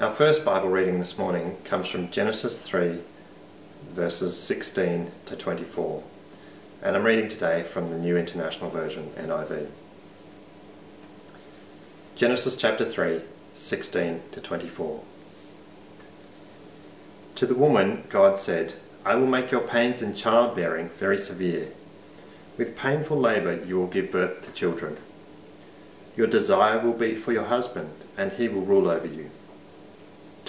Our first Bible reading this morning comes from Genesis 3, verses 16 to 24, and I'm reading today from the New International Version, NIV. Genesis chapter 3, 16 to 24. To the woman, God said, I will make your pains in childbearing very severe. With painful labour you will give birth to children. Your desire will be for your husband, and he will rule over you.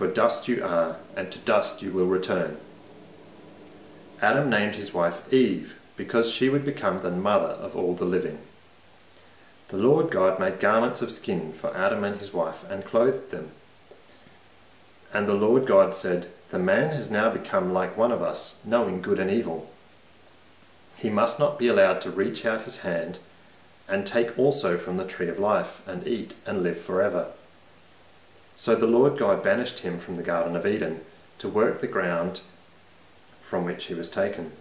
For dust you are, and to dust you will return. Adam named his wife Eve, because she would become the mother of all the living. The Lord God made garments of skin for Adam and his wife, and clothed them. And the Lord God said, The man has now become like one of us, knowing good and evil. He must not be allowed to reach out his hand and take also from the tree of life, and eat, and live forever. So the Lord God banished him from the Garden of Eden to work the ground from which he was taken.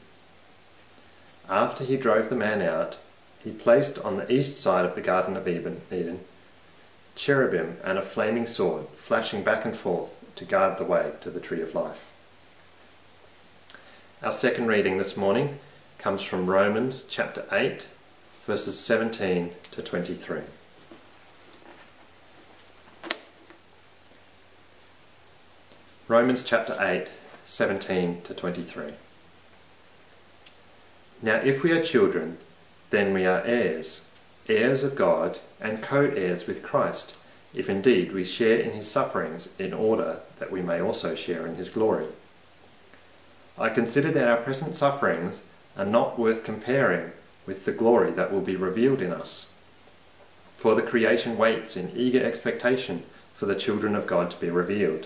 After he drove the man out, he placed on the east side of the Garden of Eden cherubim and a flaming sword, flashing back and forth to guard the way to the tree of life. Our second reading this morning comes from Romans chapter 8, verses 17 to 23. Romans chapter 8, 17 to 23. Now, if we are children, then we are heirs, heirs of God, and co heirs with Christ, if indeed we share in his sufferings, in order that we may also share in his glory. I consider that our present sufferings are not worth comparing with the glory that will be revealed in us. For the creation waits in eager expectation for the children of God to be revealed.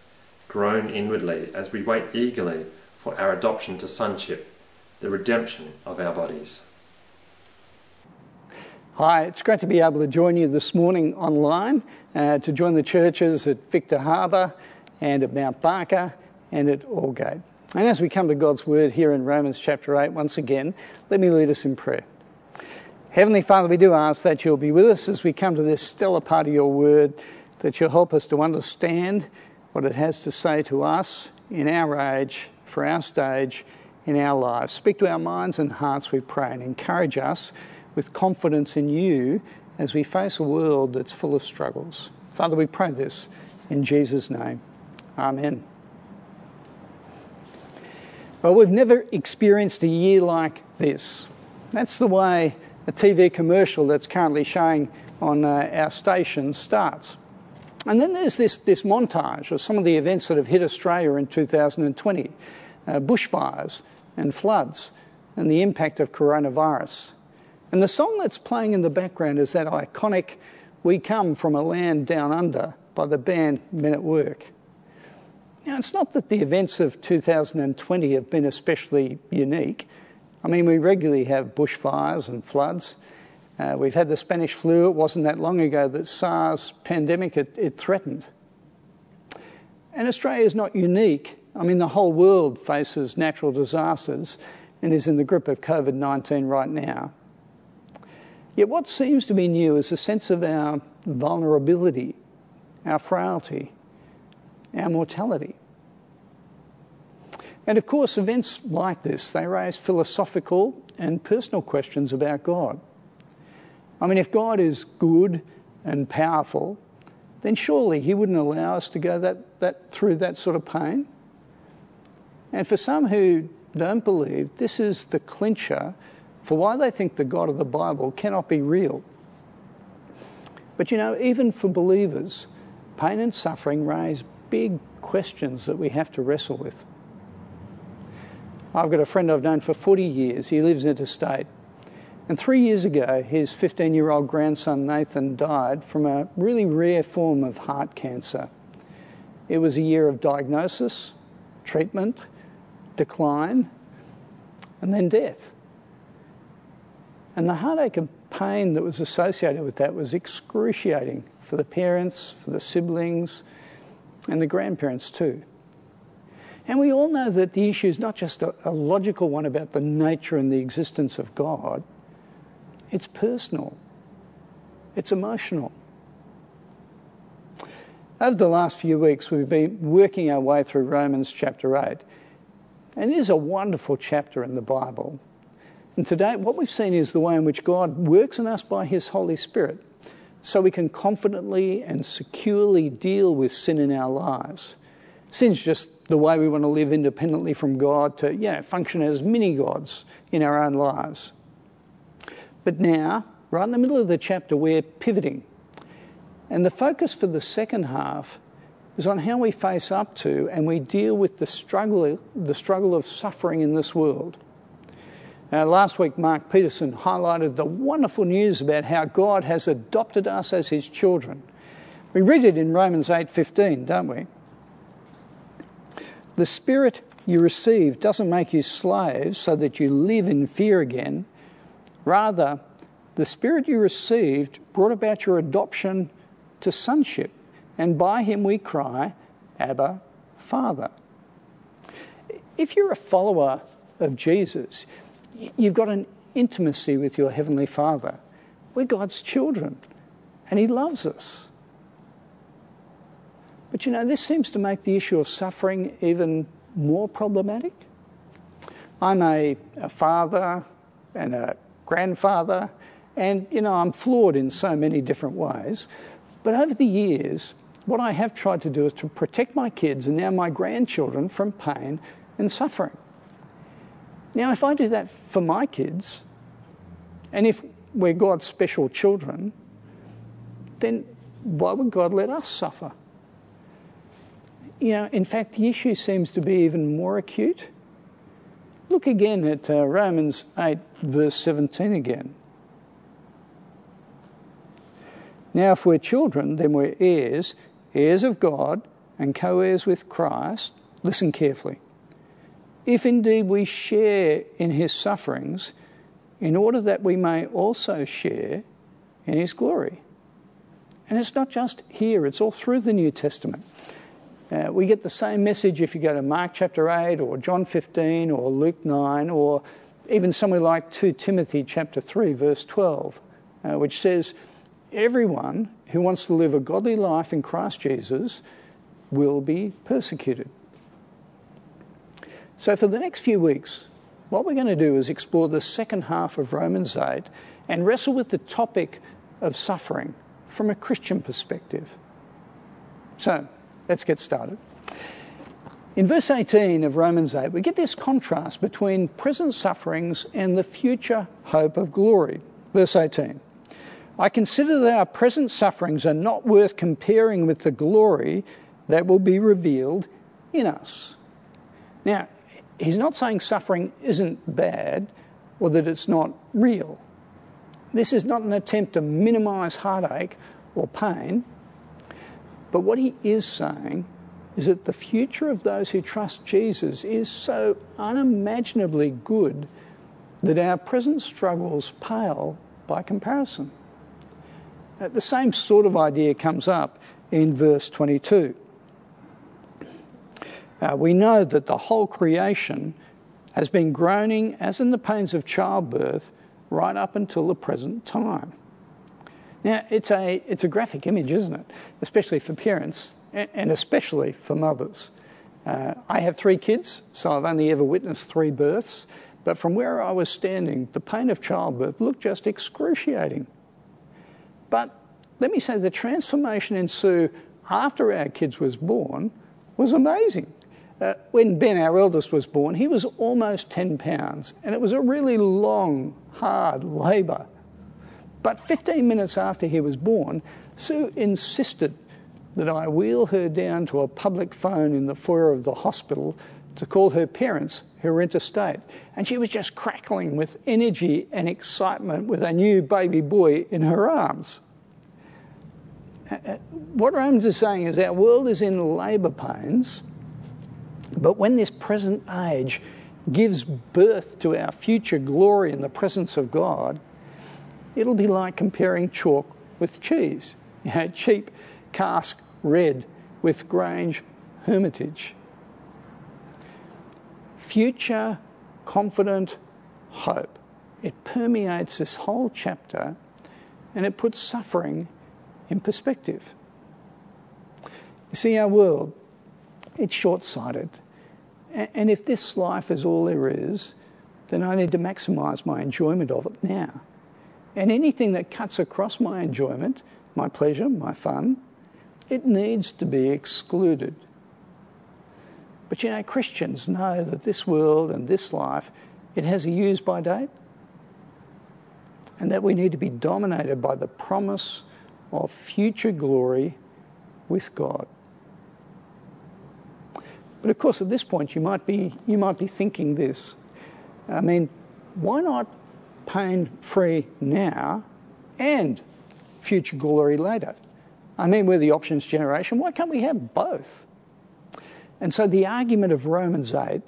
groan inwardly as we wait eagerly for our adoption to sonship, the redemption of our bodies. Hi, it's great to be able to join you this morning online uh, to join the churches at Victor Harbor and at Mount Barker and at Aldgate. And as we come to God's Word here in Romans chapter 8, once again, let me lead us in prayer. Heavenly Father, we do ask that you'll be with us as we come to this stellar part of your Word, that you'll help us to understand what it has to say to us in our age, for our stage, in our lives. Speak to our minds and hearts, we pray, and encourage us with confidence in you as we face a world that's full of struggles. Father, we pray this in Jesus' name. Amen. Well, we've never experienced a year like this. That's the way a TV commercial that's currently showing on uh, our station starts. And then there's this, this montage of some of the events that have hit Australia in 2020 uh, bushfires and floods and the impact of coronavirus. And the song that's playing in the background is that iconic We Come From a Land Down Under by the band Men at Work. Now, it's not that the events of 2020 have been especially unique. I mean, we regularly have bushfires and floods. Uh, we've had the Spanish flu. It wasn't that long ago that SARS pandemic it, it threatened. And Australia is not unique. I mean, the whole world faces natural disasters and is in the grip of COVID 19 right now. Yet, what seems to be new is a sense of our vulnerability, our frailty, our mortality. And of course, events like this, they raise philosophical and personal questions about God. I mean, if God is good and powerful, then surely He wouldn't allow us to go that, that, through that sort of pain. And for some who don't believe, this is the clincher for why they think the God of the Bible cannot be real. But you know, even for believers, pain and suffering raise big questions that we have to wrestle with. I've got a friend I've known for 40 years. He lives interstate. And three years ago, his 15 year old grandson Nathan died from a really rare form of heart cancer. It was a year of diagnosis, treatment, decline, and then death. And the heartache and pain that was associated with that was excruciating for the parents, for the siblings, and the grandparents too. And we all know that the issue is not just a, a, logical one about the nature and the existence of God, it's personal, it's emotional. Over the last few weeks, we've been working our way through Romans chapter 8. And it is a wonderful chapter in the Bible. And today, what we've seen is the way in which God works in us by His Holy Spirit so we can confidently and securely deal with sin in our lives. Sin's just the way we want to live independently from God to you know, function as mini gods in our own lives. But now, right in the middle of the chapter, we're pivoting. And the focus for the second half is on how we face up to and we deal with the struggle, the struggle of suffering in this world. Uh, last week, Mark Peterson highlighted the wonderful news about how God has adopted us as his children. We read it in Romans 8:15, don't we? The spirit you received doesn't make you slaves so that you live in fear again. Rather, the spirit you received brought about your adoption to sonship, and by him we cry, Abba, Father. If you're a follower of Jesus, You've got an intimacy with your Heavenly Father. We're God's children, and He loves us. But you know, this seems to make the issue of suffering even more problematic. I'm a, a father and a grandfather, and you know, I'm flawed in so many different ways. But over the years, what I have tried to do is to protect my kids and now my grandchildren from pain and suffering. Now, if I do that for my kids, and if we're God's special children, then why would God let us suffer? You know, in fact, the issue seems to be even more acute. Look again at uh, Romans 8, verse 17 again. Now, if we're children, then we're heirs, heirs of God, and co heirs with Christ. Listen carefully if indeed we share in his sufferings, in order that we may also share in his glory. And it's not just here, it's all through the New Testament. Uh, we get the same message if you go to Mark chapter 8 or John 15 or Luke 9 or even somewhere like 2 Timothy chapter 3 verse 12, uh, which says, Everyone who wants to live a godly life in Christ Jesus will be persecuted. So, for the next few weeks, what we're going to do is explore the second half of Romans 8 and wrestle with the topic of suffering from a Christian perspective. So, let's get started. In verse 18 of Romans 8, we get this contrast between present sufferings and the future hope of glory. Verse 18 I consider that our present sufferings are not worth comparing with the glory that will be revealed in us. Now, he's not saying suffering isn't bad or that it's not real. This is not an attempt to minimize heartache or pain. But what he is saying is that the future of those who trust Jesus is so unimaginably good that our present struggles pale by comparison. Uh, the same sort of idea comes up in verse 22. Uh, we know that the whole creation has been groaning as in the pains of childbirth right up until the present time. Now, it's a, it's a graphic image, isn't it? Especially for parents and especially for mothers. Uh, I have three kids, so I've only ever witnessed three births, but from where I was standing, the pain of childbirth looked just excruciating. But let me say the transformation in Sue after our kids was born was amazing. Uh, when Ben, our eldest, was born, he was almost 10 pounds, and it was a really long, hard labour. But 15 minutes after he was born, Sue insisted that I wheel her down to a public phone in the foyer of the hospital to call her parents who were interstate. And she was just crackling with energy and excitement with a new baby boy in her arms. Uh, uh, what Romans is saying is our world is in labour pains, but when this present age gives birth to our future glory in the presence of God, it'll be like comparing chalk with cheese. You know, cheap cask red with Grange Hermitage. Future confident hope. It permeates this whole chapter and it puts suffering in perspective. You see, our world, it's short sighted. And if this life is all there is, then I need to maximize my enjoyment of it now. And anything that cuts across my enjoyment, my pleasure, my fun, it needs to be excluded. But you know, Christians know that this world and this life, it has a use by date. And that we need to be dominated by the promise of future glory with God. But of course, at this point, you might be, you might be thinking this. I mean, why not pain free now and future glory later? I mean, we're the options generation. Why can't we have both? And so the argument of Romans 8,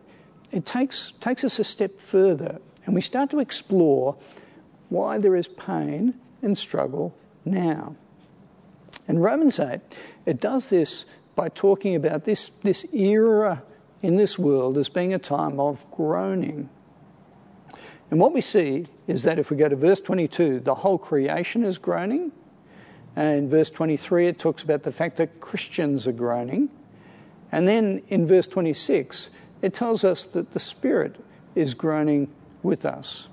it takes, takes us a step further and we start to explore why there is pain and struggle now. And Romans 8, it does this by talking about this, this era in this world as being a time of groaning. And what we see is that if we go to verse 22, the whole creation is groaning. And verse 23, it talks about the fact that Christians are groaning. And then in verse 26, it tells us that the Spirit is groaning with us.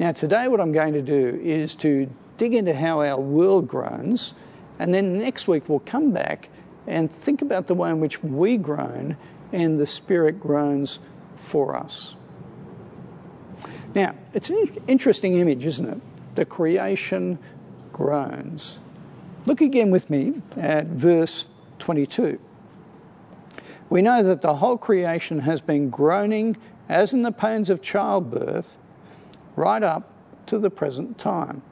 Now, today, what I'm going to do is to dig into how our world groans, and then next week we'll come back and think about the way in which we groan and the Spirit groans for us. Now, it's an interesting image, isn't it? The creation groans. Look again with me at verse 22. We know that the whole creation has been groaning as in the pains of childbirth right up to the present time.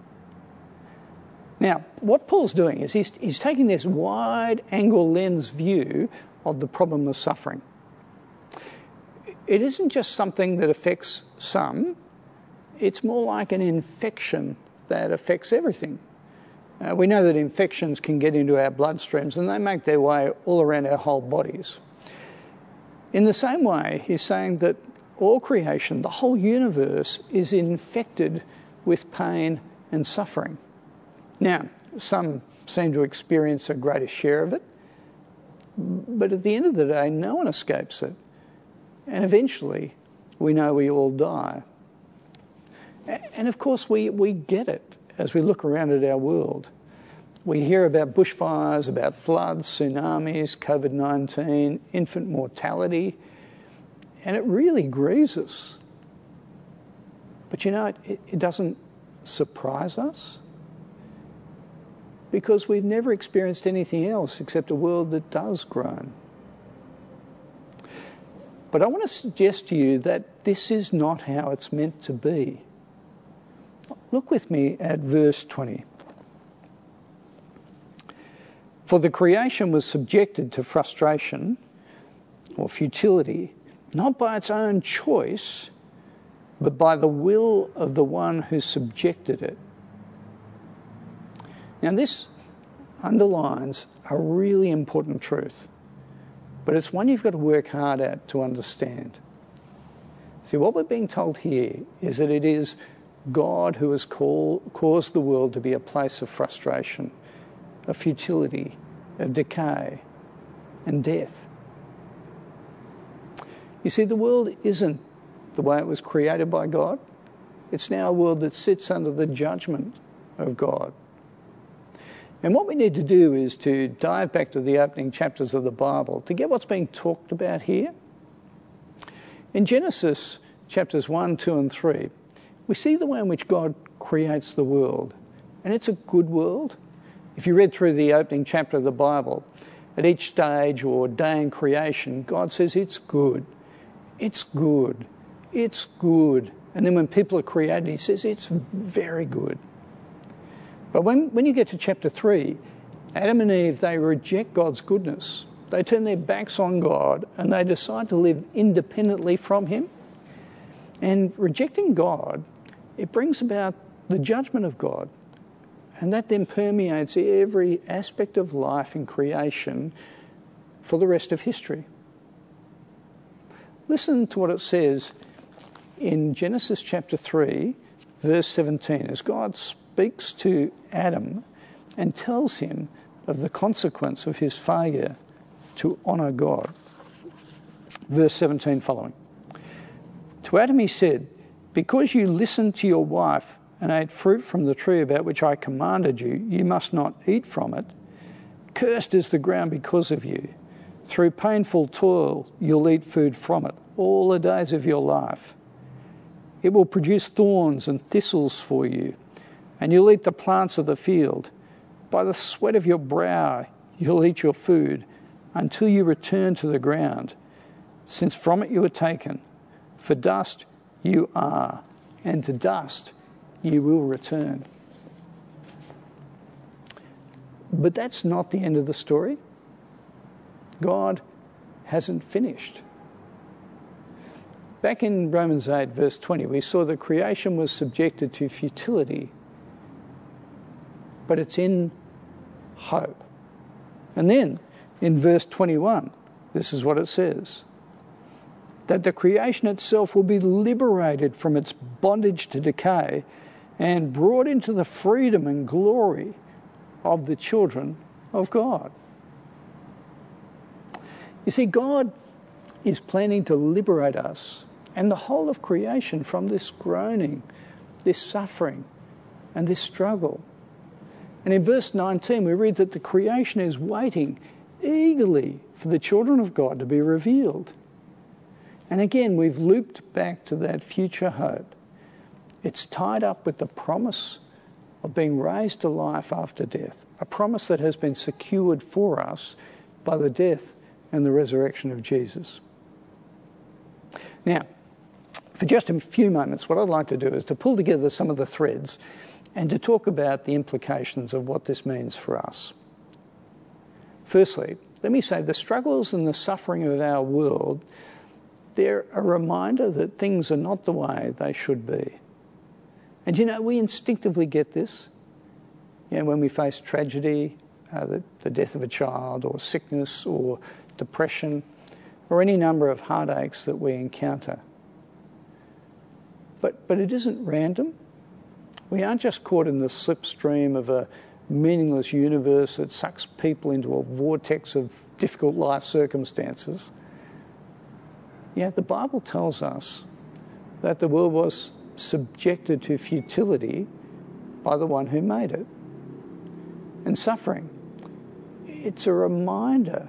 Now, what Paul's doing is he's, he's taking this wide angle lens view of the problem of suffering. It isn't just something that affects some, it's more like an infection that affects everything. Uh, we know that infections can get into our bloodstreams and they make their way all around our whole bodies. In the same way, he's saying that all creation, the whole universe, is infected with pain and suffering. Now, some seem to experience a greater share of it, but at the end of the day, no one escapes it. And eventually, we know we all die. And of course, we, we get it as we look around at our world. We hear about bushfires, about floods, tsunamis, COVID 19, infant mortality, and it really grieves us. But you know, it, it doesn't surprise us because we've never experienced anything else except a world that does groan. But I want to suggest to you that this is not how it's meant to be. Look with me at verse 20. For the creation was subjected to frustration or futility, not by its own choice, but by the will of the one who subjected it. Now, this underlines a really important truth, but it's one you've got to work hard at to understand. See, what we're being told here is that it is God who has call, caused the world to be a place of frustration of futility, of decay, and death. You see, the world isn't the way it was created by God. It's now a world that sits under the judgment of God. And what we need to do is to dive back to the opening chapters of the Bible to get what's being talked about here. In Genesis chapters 1, 2, and 3, we see the way in which God creates the world. And it's a good world. If you read through the opening chapter of the Bible, at each stage or day in creation, God says it's good. It's good. It's good. And then when people are created, He says it's very good. But when, when you get to chapter 3, Adam and Eve, they reject God's goodness. They turn their backs on God and they decide to live independently from Him. And rejecting God, it brings about the judgment of God. And that then permeates every aspect of life in creation for the rest of history. Listen to what it says in Genesis chapter 3, verse 17, as God speaks to Adam and tells him of the consequence of his failure to honour God. Verse 17 following. To Adam he said, Because you listened to your wife and ate fruit from the tree about which I commanded you, you must not eat from it. Cursed is the ground because of you. Through painful toil, you'll eat food from it all the days of your life. It will produce thorns and thistles for you, and you'll eat the plants of the field. By the sweat of your brow, you'll eat your food until you return to the ground, since from it you were taken. For dust you are, and to dust you will return. But that's not the end of the story. God hasn't finished. Back in Romans 8, verse 20, we saw that creation was subjected to futility, but it's in hope. And then in verse 21, this is what it says that the creation itself will be liberated from its bondage to decay and brought into the freedom and glory of the children of God. You see, God is planning to liberate us and the whole of creation from this groaning, this suffering, and this struggle. And in verse 19, we read that the creation is waiting eagerly for the children of God to be revealed. And again, we've looped back to that future hope. It's tied up with the promise of being raised to life after death, a promise that has been secured for us by the death and the resurrection of Jesus. Now, for just a few moments, what I'd like to do is to pull together some of the threads and to talk about the implications of what this means for us. Firstly, let me say the struggles and the suffering of our world, they're a reminder that things are not the way they should be. And you know, we instinctively get this. You know, when we face tragedy, uh, the, the death of a child, or sickness, or depression, or any number of heartaches that we encounter. But, but it isn't random. We aren't just caught in the slipstream of a meaningless universe that sucks people into a vortex of difficult life circumstances. Yeah, the Bible tells us that the world was subjected to futility by the one who made it. And suffering, it's a reminder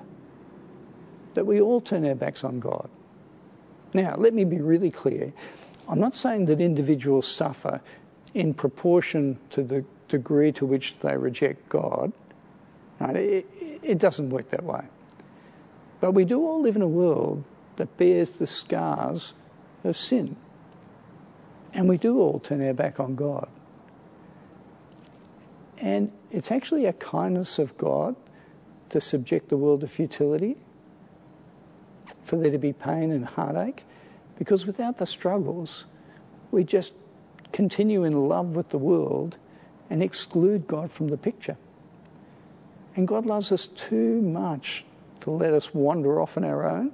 that we all turn our backs on God. Now, let me be really clear. I'm not saying that individuals suffer in proportion to the degree to which they reject God. Right? It, it doesn't work that way. But we do all live in a world that bears the scars of sin. And we do all turn our back on God. And it's actually a kindness of God to subject the world to futility, for there to be pain and heartache, because without the struggles, we just continue in love with the world and exclude God from the picture. And God loves us too much to let us wander off on our own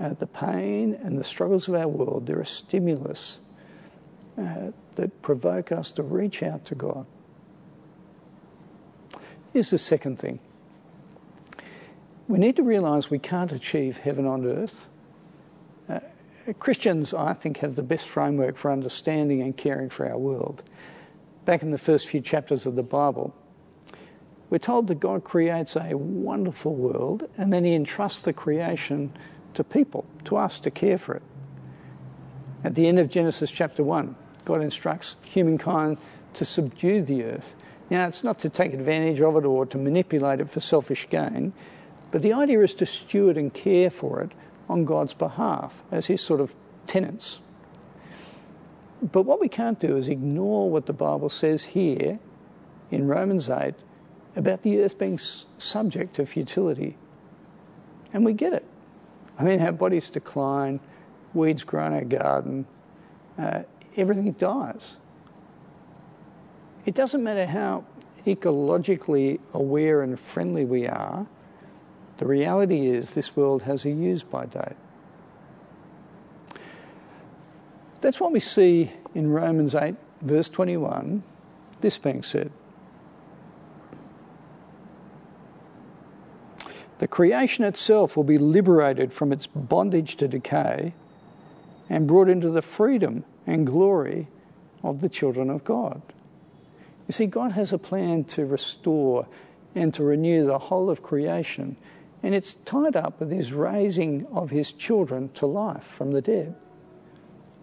uh, the pain and the struggles of our world, they're a stimulus uh, that provoke us to reach out to God. Here's the second thing we need to realize we can't achieve heaven on earth. Uh, Christians, I think, have the best framework for understanding and caring for our world. Back in the first few chapters of the Bible, we're told that God creates a wonderful world and then he entrusts the creation to people, to us to care for it. At the end of Genesis chapter 1, God instructs humankind to subdue the earth. Now, it's not to take advantage of it or to manipulate it for selfish gain, but the idea is to steward and care for it on God's behalf as his sort of tenants. But what we can't do is ignore what the Bible says here in Romans 8 about the earth being subject to futility. And we get it. I mean, our bodies decline, weeds grow in our garden, uh, everything dies. It doesn't matter how ecologically aware and friendly we are, the reality is this world has a use by date. That's what we see in Romans 8, verse 21. This being said, the creation itself will be liberated from its bondage to decay and brought into the freedom and glory of the children of God. You see, God has a plan to restore and to renew the whole of creation, and it's tied up with his raising of his children to life from the dead.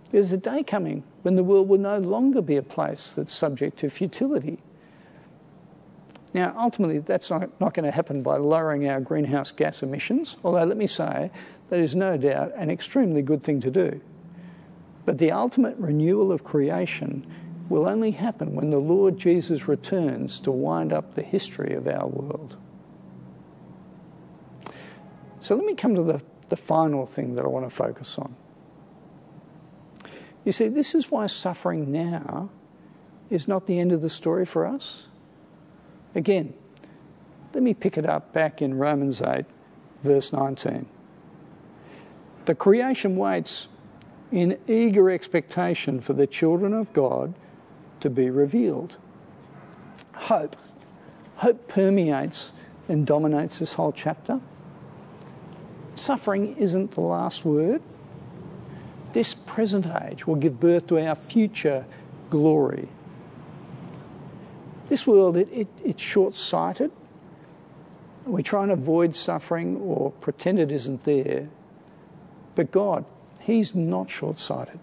There's a day coming when the world will no longer be a place that's subject to futility. Now, ultimately, that's not, not going to happen by lowering our greenhouse gas emissions, although let me say, that is no doubt an extremely good thing to do. But the ultimate renewal of creation will only happen when the Lord Jesus returns to wind up the history of our world. So let me come to the, the final thing that I want to focus on. You see, this is why suffering now is not the end of the story for us. Again, let me pick it up back in Romans 8, verse 19. The creation waits in eager expectation for the children of God to be revealed. Hope. Hope permeates and dominates this whole chapter. Suffering isn't the last word this present age will give birth to our future glory. This world, it, it, it's short sighted. We try and avoid suffering or pretend it isn't there. But God, He's not short sighted.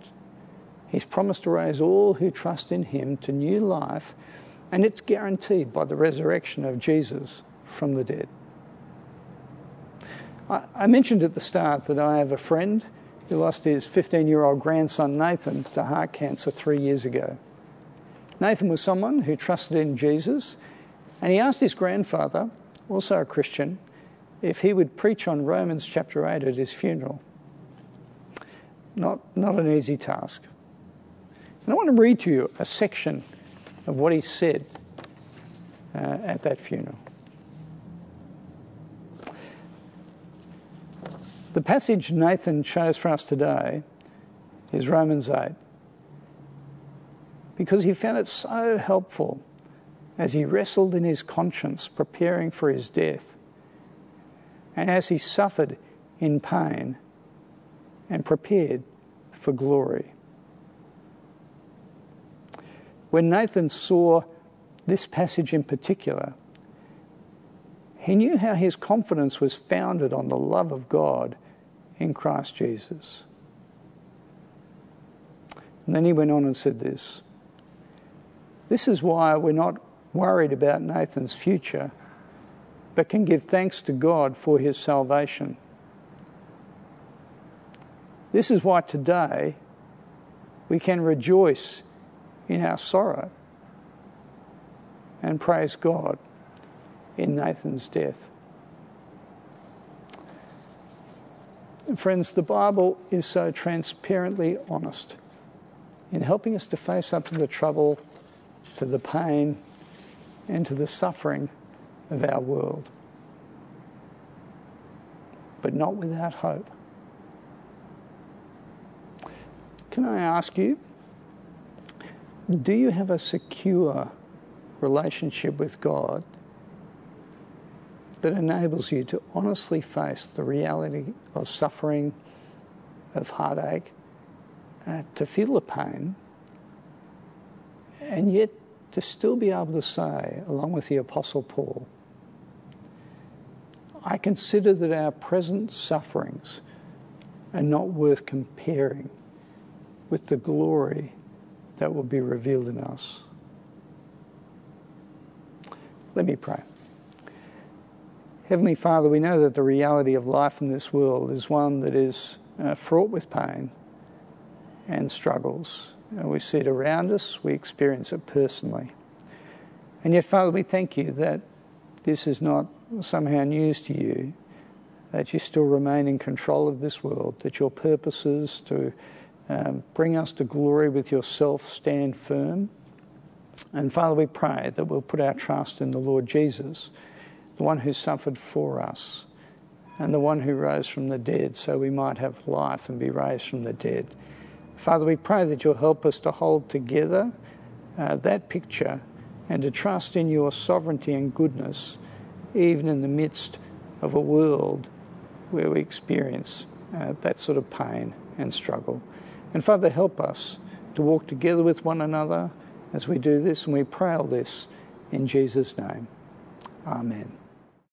He's promised to raise all who trust in Him to new life, and it's guaranteed by the resurrection of Jesus from the dead. I, I mentioned at the start that I have a friend who lost his 15 year old grandson Nathan to heart cancer three years ago. Nathan was someone who trusted in Jesus, and he asked his grandfather, also a Christian, if he would preach on Romans chapter 8 at his funeral. Not, not an easy task. And I want to read to you a section of what he said uh, at that funeral. The passage Nathan chose for us today is Romans 8 because he found it so helpful as he wrestled in his conscience preparing for his death and as he suffered in pain and prepared for glory. When Nathan saw this passage in particular, he knew how his confidence was founded on the love of God in Christ Jesus. And then he went on and said this This is why we're not worried about Nathan's future, but can give thanks to God for his salvation. This is why today we can rejoice in our sorrow and praise God in Nathan's death. Friends, the Bible is so transparently honest in helping us to face up to the trouble, to the pain, and to the suffering of our world. But not without hope. Can I ask you, do you have a secure relationship with God that enables you to honestly face the reality of suffering, of heartache, uh, to feel the pain, and yet to still be able to say, along with the Apostle Paul, I consider that our present sufferings are not worth comparing with the glory that will be revealed in us. Let me pray. Heavenly Father, we know that the reality of life in this world is one that is uh, fraught with pain and struggles. And we see it around us, we experience it personally. And yet, Father, we thank you that this is not somehow news to you, that you still remain in control of this world, that your purposes to um, bring us to glory with yourself stand firm. And Father, we pray that we'll put our trust in the Lord Jesus, the one who suffered for us, and the one who rose from the dead, so we might have life and be raised from the dead. Father, we pray that you'll help us to hold together uh, that picture and to trust in your sovereignty and goodness, even in the midst of a world where we experience uh, that sort of pain and struggle. And Father, help us to walk together with one another as we do this, and we pray all this in Jesus' name. Amen.